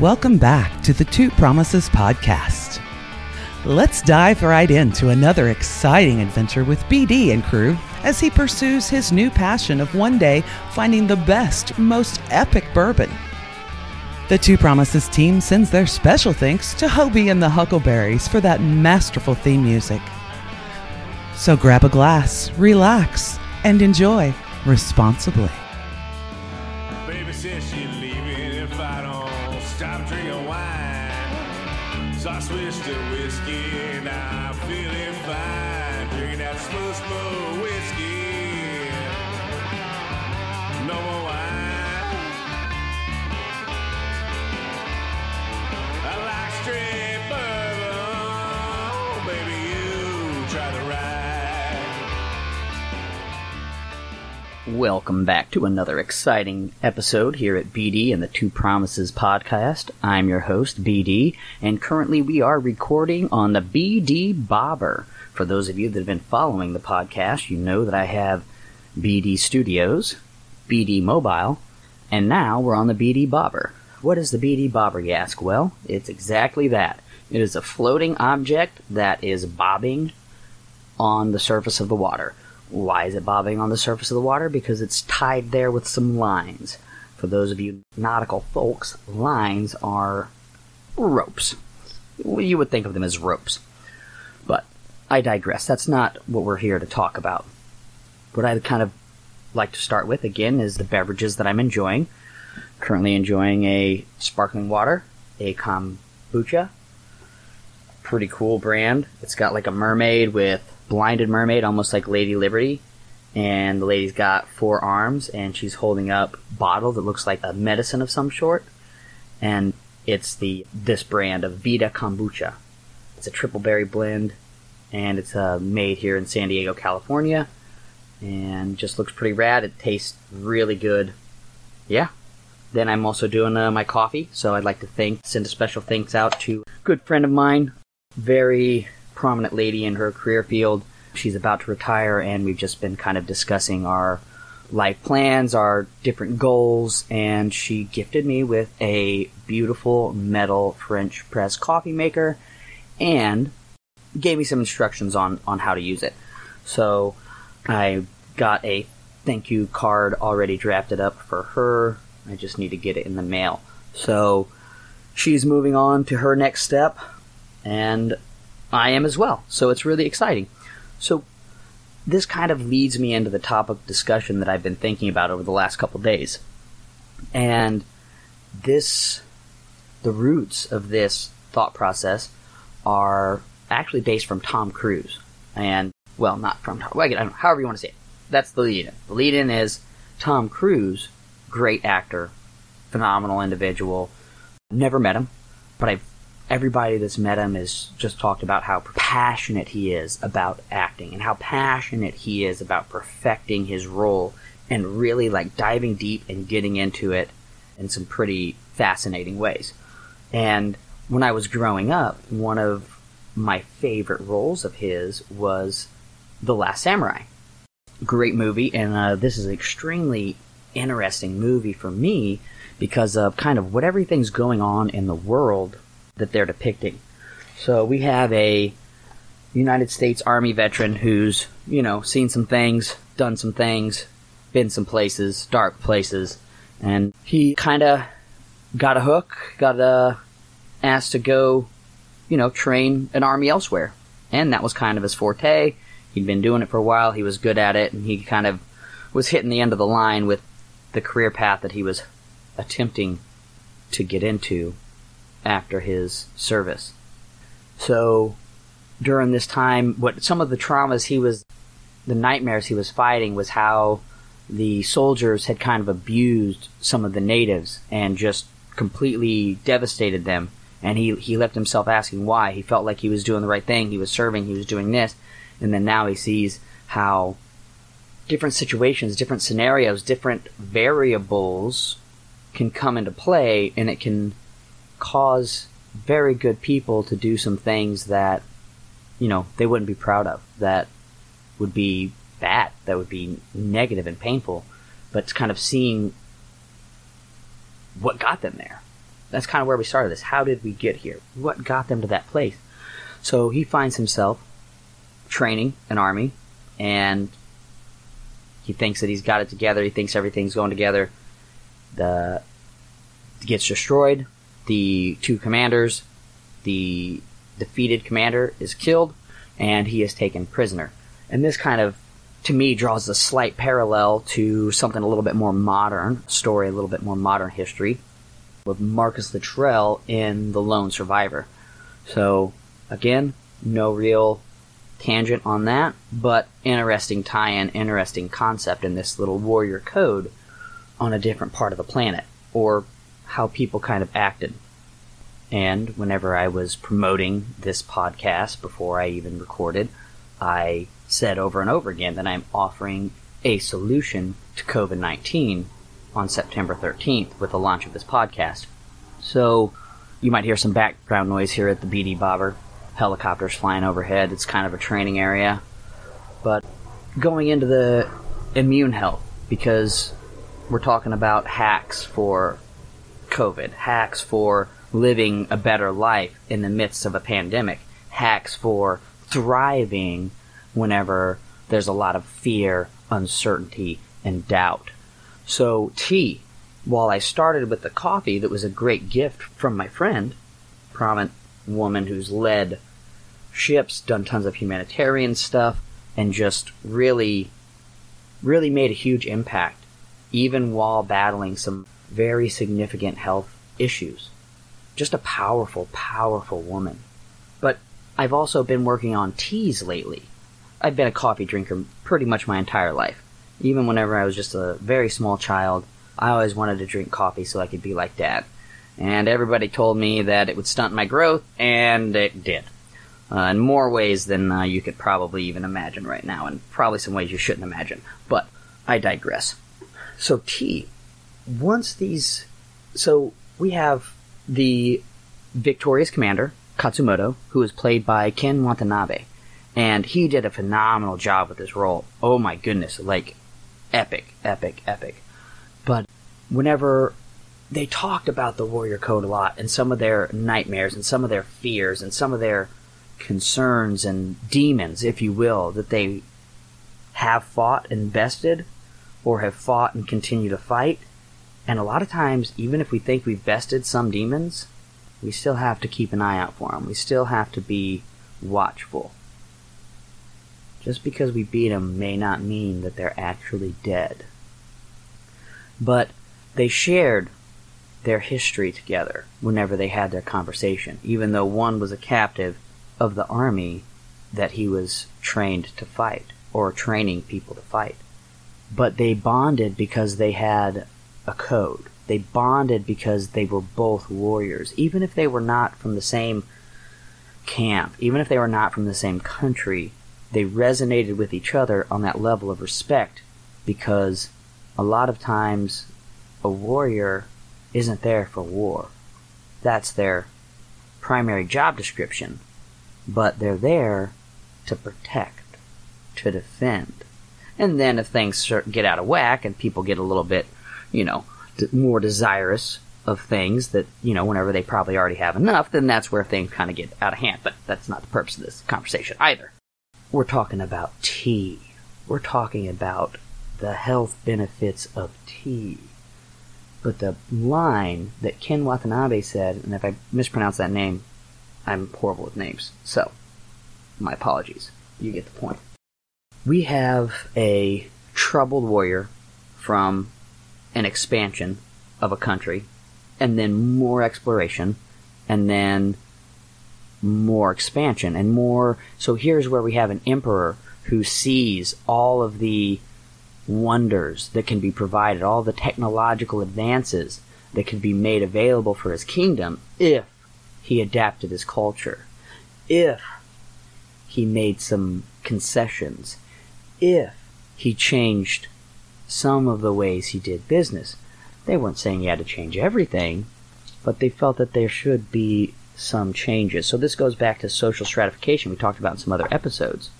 Welcome back to the Two Promises podcast. Let's dive right into another exciting adventure with BD and crew as he pursues his new passion of one day finding the best, most epic bourbon. The Two Promises team sends their special thanks to Hobie and the Huckleberries for that masterful theme music. So grab a glass, relax, and enjoy responsibly. Welcome back to another exciting episode here at BD and the Two Promises podcast. I'm your host, BD, and currently we are recording on the BD Bobber. For those of you that have been following the podcast, you know that I have BD Studios, BD Mobile, and now we're on the BD Bobber. What is the BD Bobber, you ask? Well, it's exactly that. It is a floating object that is bobbing on the surface of the water. Why is it bobbing on the surface of the water? Because it's tied there with some lines. For those of you nautical folks, lines are ropes. You would think of them as ropes. But I digress. That's not what we're here to talk about. What I'd kind of like to start with, again, is the beverages that I'm enjoying. Currently enjoying a sparkling water, a kombucha, pretty cool brand. It's got like a mermaid with blinded mermaid, almost like Lady Liberty. And the lady's got four arms, and she's holding up a bottle that looks like a medicine of some sort. And it's the this brand of Vita Kombucha. It's a triple berry blend, and it's uh, made here in San Diego, California. And just looks pretty rad. It tastes really good. Yeah, then I'm also doing uh, my coffee, so I'd like to thank, send a special thanks out to a good friend of mine, very prominent lady in her career field. She's about to retire, and we've just been kind of discussing our life plans, our different goals, and she gifted me with a beautiful metal French press coffee maker and gave me some instructions on, on how to use it. So I got a thank you card already drafted up for her. I just need to get it in the mail. So she's moving on to her next step, and I am as well. So it's really exciting. So this kind of leads me into the topic discussion that I've been thinking about over the last couple days. And this, the roots of this thought process are actually based from Tom Cruise. And, well, not from Tom, well, I don't know, however you want to say it. That's the lead in. The lead in is Tom Cruise, great actor, phenomenal individual. Never met him, but I've everybody that's met him has just talked about how passionate he is about acting and how passionate he is about perfecting his role and really like diving deep and getting into it in some pretty fascinating ways. And when I was growing up, one of my favorite roles of his was The Last Samurai. Great movie, and uh, this is an extremely interesting movie for me because of kind of what everything's going on in the world that they're depicting. So we have a United States Army veteran who's, you know, seen some things, done some things, been some places, dark places, and he kind of got a hook, got asked to go, you know, train an army elsewhere. And that was kind of his forte. He'd been doing it for a while, he was good at it, and he kind of was hitting the end of the line with the career path that he was attempting to get into after his service. So during this time, what some of the traumas he was, the nightmares he was fighting was how the soldiers had kind of abused some of the natives and just completely devastated them. And he, he left himself asking why. He felt like he was doing the right thing. He was serving. He was doing this. And then now he sees how different situations, different scenarios, different variables can come into play and it can cause very good people to do some things that you know they wouldn't be proud of that would be bad that would be negative and painful but it's kind of seeing what got them there that's kind of where we started this. How did we get here? What got them to that place? So he finds himself training an army, and he thinks that he's got it together. He thinks everything's going together. The gets destroyed. The two commanders, the defeated commander is killed, and he is taken prisoner. And this kind of, to me, draws a slight parallel to something a little bit more modern story, a little bit more modern history, with Marcus Luttrell in The Lone Survivor. So, again, no real tangent on that, but interesting tie-in, interesting concept in this little warrior code on a different part of the planet, or how people kind of acted. And whenever I was promoting this podcast before I even recorded, I said over and over again that I'm offering a solution to COVID 19 on September 13th with the launch of this podcast. So you might hear some background noise here at the BD Bobber. Helicopters flying overhead. It's kind of a training area. But going into the immune health, because we're talking about hacks for COVID, hacks for living a better life in the midst of a pandemic, hacks for thriving whenever there's a lot of fear, uncertainty, and doubt. So, tea. While I started with the coffee, that was a great gift from my friend, prominent woman who's led ships, done tons of humanitarian stuff, and just really, really made a huge impact, even while battling some very significant health issues. Just a powerful, powerful woman. But I've also been working on teas lately. I've been a coffee drinker pretty much my entire life. Even whenever I was just a very small child, I always wanted to drink coffee so I could be like dad. And everybody told me that it would stunt my growth, and it did. Uh, in more ways than uh, you could probably even imagine right now, and probably some ways you shouldn't imagine. But I digress. So, tea. Once these. So, we have the victorious commander, Katsumoto, who is played by Ken Watanabe. And he did a phenomenal job with this role. Oh my goodness, like epic, epic, epic. But whenever they talked about the Warrior Code a lot and some of their nightmares and some of their fears and some of their concerns and demons, if you will, that they have fought and bested or have fought and continue to fight. And a lot of times, even if we think we've bested some demons, we still have to keep an eye out for them. We still have to be watchful. Just because we beat them may not mean that they're actually dead. But they shared their history together whenever they had their conversation, even though one was a captive of the army that he was trained to fight, or training people to fight. But they bonded because they had a code. They bonded because they were both warriors, even if they were not from the same camp, even if they were not from the same country, they resonated with each other on that level of respect because a lot of times a warrior isn't there for war. That's their primary job description. But they're there to protect, to defend. And then if things get out of whack and people get a little bit, you know, more desirous of things that, you know, whenever they probably already have enough, then that's where things kind of get out of hand. But that's not the purpose of this conversation either. We're talking about tea. We're talking about the health benefits of tea. But the line that Ken Watanabe said, and if I mispronounce that name, I'm horrible with names. So, my apologies. You get the point. We have a troubled warrior from an expansion of a country, and then more exploration, and then more expansion and more. So here's where we have an emperor who sees all of the wonders that can be provided, all the technological advances that can be made available for his kingdom if he adapted his culture, if he made some concessions, if he changed some of the ways he did business. They weren't saying he had to change everything, but they felt that there should be some changes. So this goes back to social stratification we talked about in some other episodes.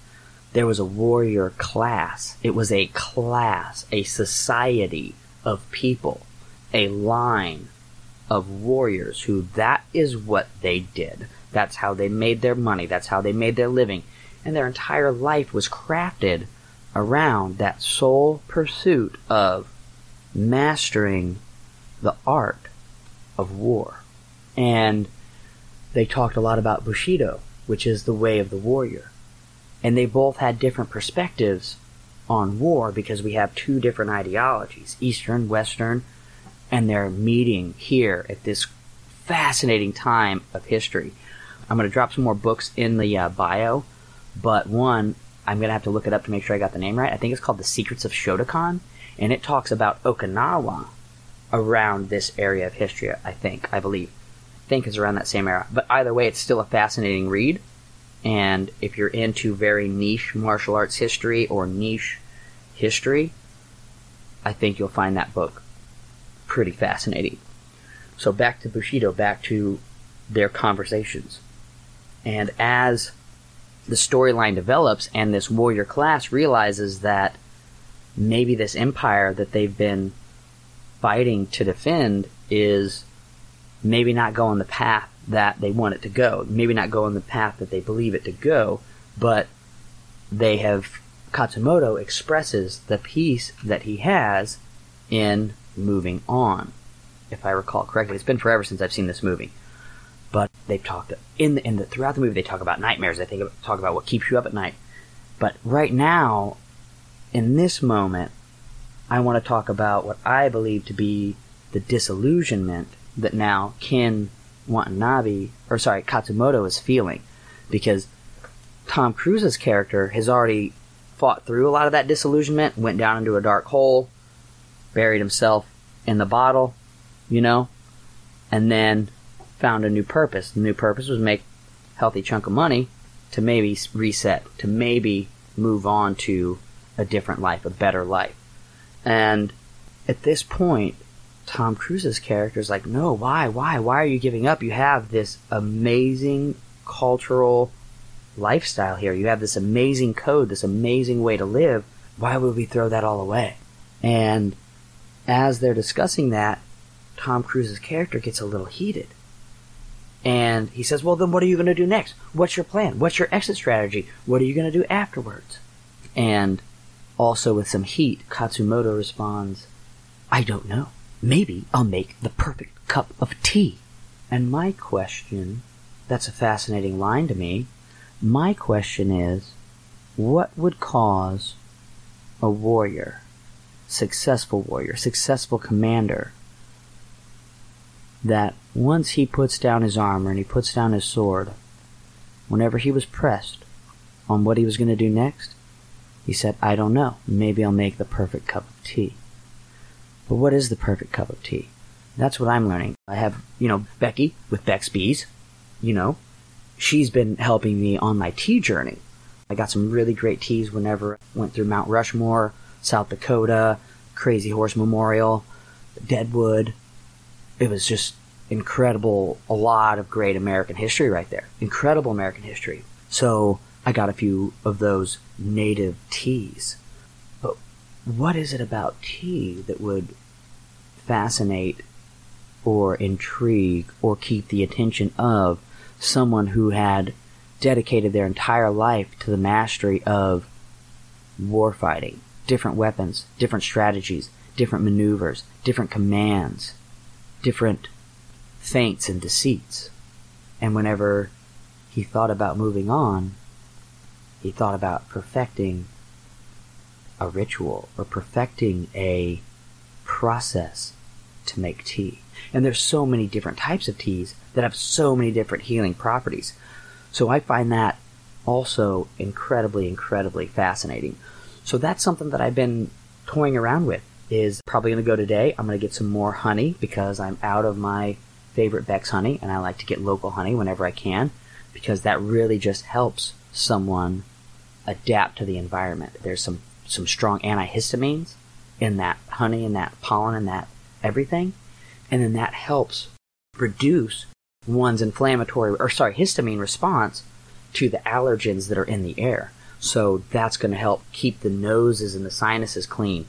There was a warrior class. It was a class, a society of people, a line of warriors who that is what they did. That's how they made their money. That's how they made their living. And their entire life was crafted around that sole pursuit of mastering the art of war. And they talked a lot about Bushido, which is the way of the warrior. And they both had different perspectives on war because we have two different ideologies, Eastern, Western, and they're meeting here at this fascinating time of history. I'm going to drop some more books in the uh, bio, but one, I'm to have to look it up to make sure I got the name right. I think it's called The Secrets of Shotokan, and it talks about Okinawa around this area of history, I think, I believe. I think it's around that same era. But either way, it's still a fascinating read. And if you're into very niche martial arts history or niche history, I think you'll find that book pretty fascinating. So back to Bushido, back to their conversations. And as the storyline develops and this warrior class realizes that maybe this empire that they've been fighting to defend is maybe not going the path that they want it to go. Maybe not going the path that they believe it to go, but they have Katsumoto expresses the peace that he has in moving on. If I recall correctly, it's been forever since I've seen this movie, but they've talked in the, in the throughout the movie they talk about nightmares. They think talk about what keeps you up at night. But right now, in this moment, I want to talk about what I believe to be the disillusionment that now Ken Watanabe, or sorry, Katsumoto is feeling, because Tom Cruise's character has already fought through a lot of that disillusionment, went down into a dark hole, buried himself in the bottle, you know, and then found a new purpose. The new purpose was make a healthy chunk of money to maybe reset, to maybe move on to a different life, a better life. And at this point, Tom Cruise's character is like, no, why, why, why are you giving up? You have this amazing cultural lifestyle here. You have this amazing code, this amazing way to live. Why would we throw that all away? And as they're discussing that, Tom Cruise's character gets a little heated. And he says, Well, then what are you going to do next? What's your plan? What's your exit strategy? What are you going to do afterwards? And also with some heat, Katsumoto responds, I don't know. Maybe I'll make the perfect cup of tea. And my question, that's a fascinating line to me. My question is, what would cause a warrior, successful warrior, successful commander, that once he puts down his armor and he puts down his sword, whenever he was pressed on what he was going to do next, he said, I don't know. Maybe I'll make the perfect cup of tea. But what is the perfect cup of tea? That's what I'm learning. I have, you know, Becky with Beck's Bees, you know, she's been helping me on my tea journey. I got some really great teas whenever I went through Mount Rushmore, South Dakota, Crazy Horse Memorial, Deadwood. It was just incredible, a lot of great American history right there. Incredible American history. So I got a few of those native teas. But what is it about tea that would fascinate or intrigue or keep the attention of someone who had dedicated their entire life to the mastery of warfighting, different weapons, different strategies, different maneuvers, different commands, different feints and deceits. And whenever he thought about moving on, he thought about perfecting a ritual or perfecting a process to make tea. And there's so many different types of teas that have so many different healing properties. So I find that also incredibly, incredibly fascinating. So that's something that I've been toying around with. Is probably going to go today. I'm going to get some more honey because I'm out of my favorite Beck's honey, and I like to get local honey whenever I can because that really just helps someone adapt to the environment. There's some some strong antihistamines in that honey and that pollen and that everything, and then that helps reduce one's inflammatory or sorry histamine response to the allergens that are in the air. So that's going to help keep the noses and the sinuses clean.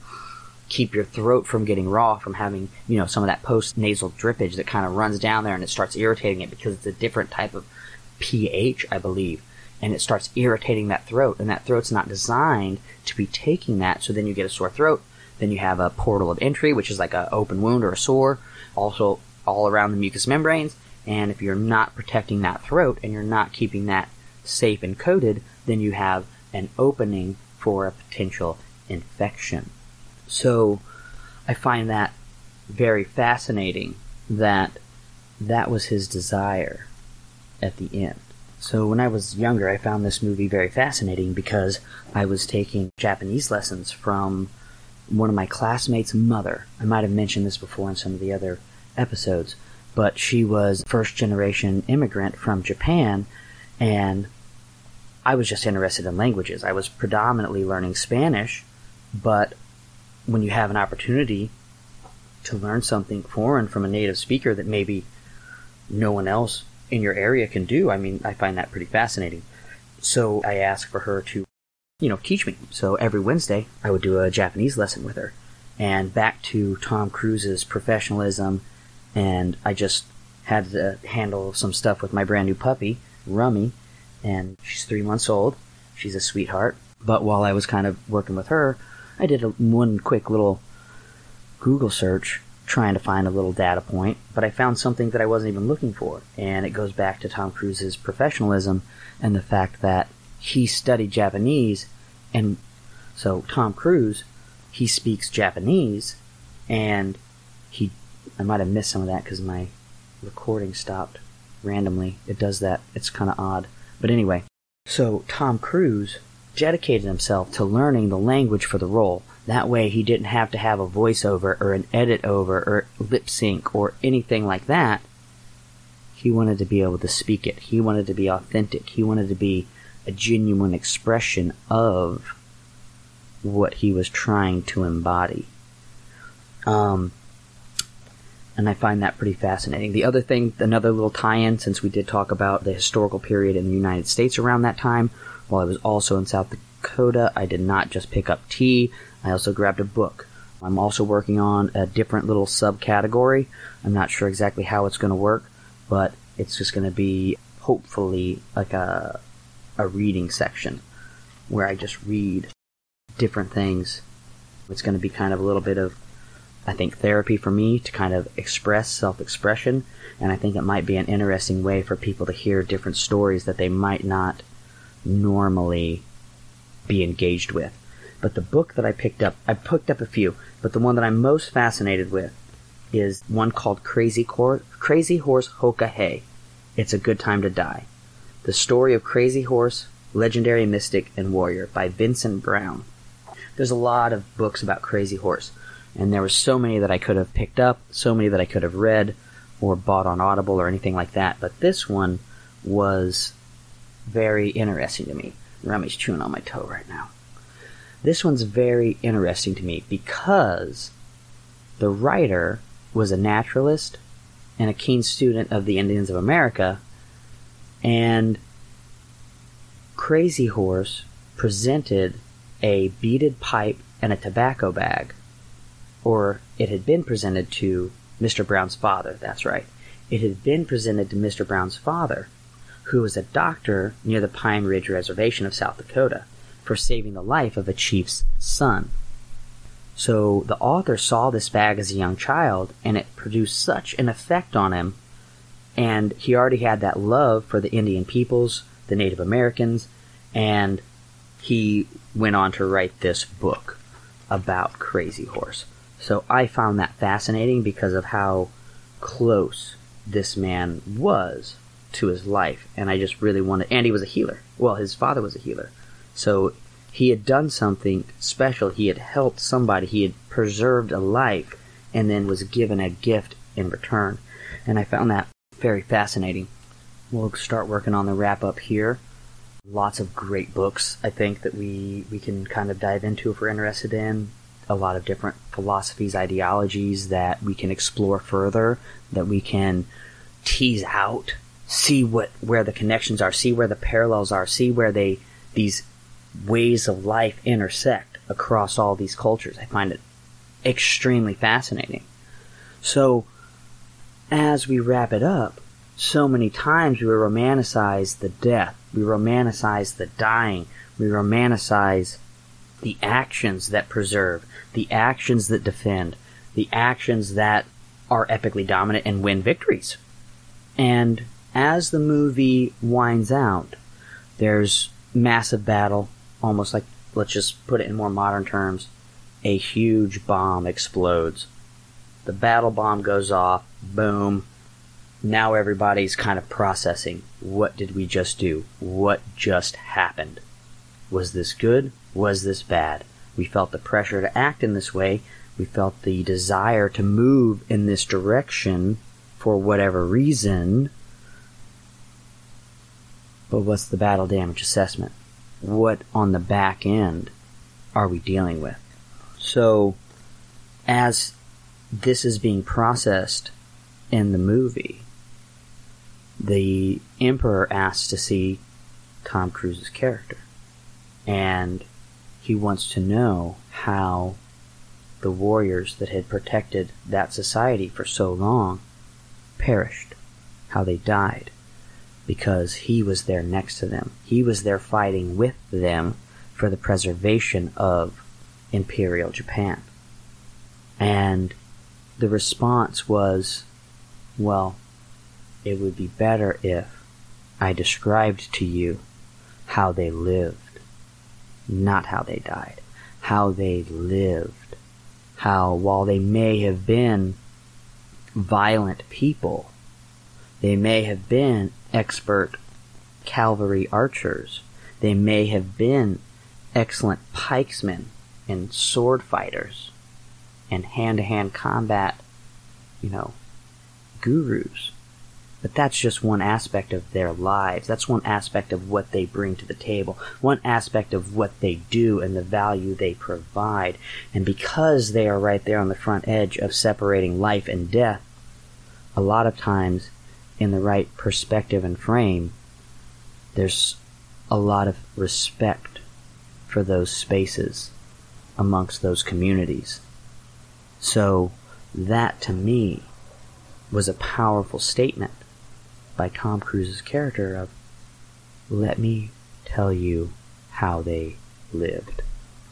Keep your throat from getting raw, from having, you know, some of that post nasal drippage that kind of runs down there and it starts irritating it because it's a different type of pH, I believe. And it starts irritating that throat, and that throat's not designed to be taking that, so then you get a sore throat. Then you have a portal of entry, which is like an open wound or a sore, also all around the mucous membranes. And if you're not protecting that throat and you're not keeping that safe and coated, then you have an opening for a potential infection. So I find that very fascinating that that was his desire at the end. So when I was younger, I found this movie very fascinating because I was taking Japanese lessons from one of my classmates' mother. I might have mentioned this before in some of the other episodes, but she was first generation immigrant from Japan and I was just interested in languages. I was predominantly learning Spanish, but when you have an opportunity to learn something foreign from a native speaker that maybe no one else in your area can do, I mean, I find that pretty fascinating. So I asked for her to, you know, teach me. So every Wednesday, I would do a Japanese lesson with her. And back to Tom Cruise's professionalism, and I just had to handle some stuff with my brand new puppy, Rummy, and she's three months old. She's a sweetheart. But while I was kind of working with her, I did a, one quick little Google search trying to find a little data point, but I found something that I wasn't even looking for. And it goes back to Tom Cruise's professionalism and the fact that he studied Japanese. And so, Tom Cruise, he speaks Japanese, and he, I might have missed some of that because my recording stopped randomly. It does that. It's kind of odd. But anyway, so Tom Cruise dedicated himself to learning the language for the role. That way he didn't have to have a voiceover or an edit over or lip sync or anything like that. He wanted to be able to speak it. He wanted to be authentic. He wanted to be a genuine expression of what he was trying to embody. Um, and I find that pretty fascinating. The other thing, another little tie-in, since we did talk about the historical period in the United States around that time, while I was also in South Dakota, I did not just pick up tea, I also grabbed a book. I'm also working on a different little subcategory. I'm not sure exactly how it's going to work, but it's just going to be hopefully like a, a reading section where I just read different things. It's going to be kind of a little bit of I think therapy for me to kind of express self expression, and I think it might be an interesting way for people to hear different stories that they might not normally be engaged with. But the book that I picked up, I picked up a few, but the one that I'm most fascinated with is one called Crazy, Cor- Crazy Horse Hoka Hey. It's a Good Time to Die. The Story of Crazy Horse, Legendary Mystic and Warrior by Vinson Brown. There's a lot of books about Crazy Horse and there were so many that I could have picked up, so many that I could have read or bought on Audible or anything like that. But this one was very interesting to me. Rummy's chewing on my toe right now. This one's very interesting to me because the writer was a naturalist and a keen student of the Indians of America, and Crazy Horse presented a beaded pipe and a tobacco bag or it had been presented to Mr. Brown's father, that's right. It had been presented to Mr. Brown's father, who was a doctor near the Pine Ridge Reservation of South Dakota, for saving the life of a chief's son. So the author saw this bag as a young child, and it produced such an effect on him. And he already had that love for the Indian peoples, the Native Americans, and he went on to write this book about Crazy Horse. So I found that fascinating because of how close this man was to his life. And I just really wanted, and he was a healer. Well, his father was a healer. So he had done something special. He had helped somebody. He had preserved a life and then was given a gift in return. And I found that very fascinating. We'll start working on the wrap up here. Lots of great books, I think, that we, we can kind of dive into if we're interested in a lot of different philosophies, ideologies that we can explore further, that we can tease out, see what where the connections are, see where the parallels are, see where they these ways of life intersect across all these cultures. I find it extremely fascinating. So, as we wrap it up, so many times we romanticize the death, we romanticize the dying, we romanticize the actions that preserve, the actions that defend, the actions that are epically dominant and win victories. And as the movie winds out, there's massive battle, almost like, let's just put it in more modern terms, a huge bomb explodes. The battle bomb goes off, boom. Now everybody's kind of processing. What did we just do? What just happened? Was this good? Was this bad? We felt the pressure to act in this way. We felt the desire to move in this direction for whatever reason. But what's the battle damage assessment? What on the back end are we dealing with? So, as this is being processed in the movie, the Emperor asks to see Tom Cruise's character. And he wants to know how the warriors that had protected that society for so long perished, how they died, because he was there next to them. He was there fighting with them for the preservation of Imperial Japan. And the response was, well, it would be better if I described to you how they lived, not how they died, how they lived, how while they may have been violent people, they may have been expert cavalry archers, they may have been excellent pikesmen and sword fighters and hand to hand combat, you know, gurus. But that's just one aspect of their lives. That's one aspect of what they bring to the table. One aspect of what they do and the value they provide. And because they are right there on the front edge of separating life and death, a lot of times in the right perspective and frame, there's a lot of respect for those spaces amongst those communities. So that to me was a powerful statement by Tom Cruise's character of let me tell you how they lived.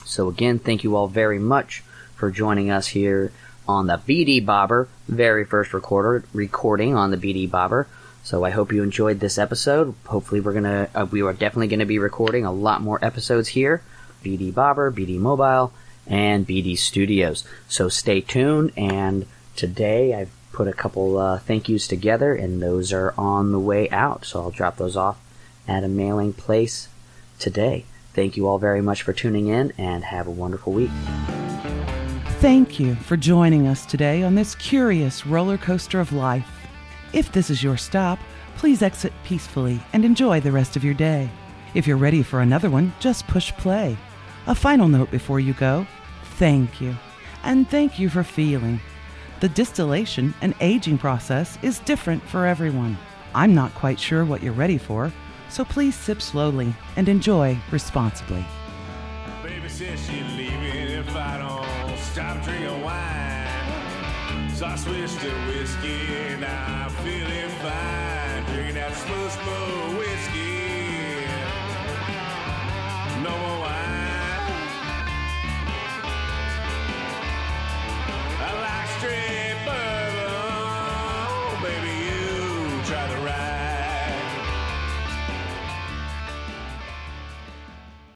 So again, thank you all very much for joining us here on the BD Bobber, very first recorder recording on the BD Bobber. So I hope you enjoyed this episode. Hopefully we're gonna, uh, we are definitely gonna be recording a lot more episodes here. BD Bobber, BD Mobile, and BD Studios. So stay tuned and today I've put a couple uh, thank yous together, and those are on the way out. So I'll drop those off at a mailing place today. Thank you all very much for tuning in, and have a wonderful week. Thank you for joining us today on this curious roller coaster of life. If this is your stop, please exit peacefully and enjoy the rest of your day. If you're ready for another one, just push play. A final note before you go thank you. And thank you for feeling. The distillation and aging process is different for everyone. I'm not quite sure what you're ready for, so please sip slowly and enjoy responsibly. Stop drinking wine. So I switched to whiskey and I'm feeling fine. Drinking that smooth, smooth whiskey. No more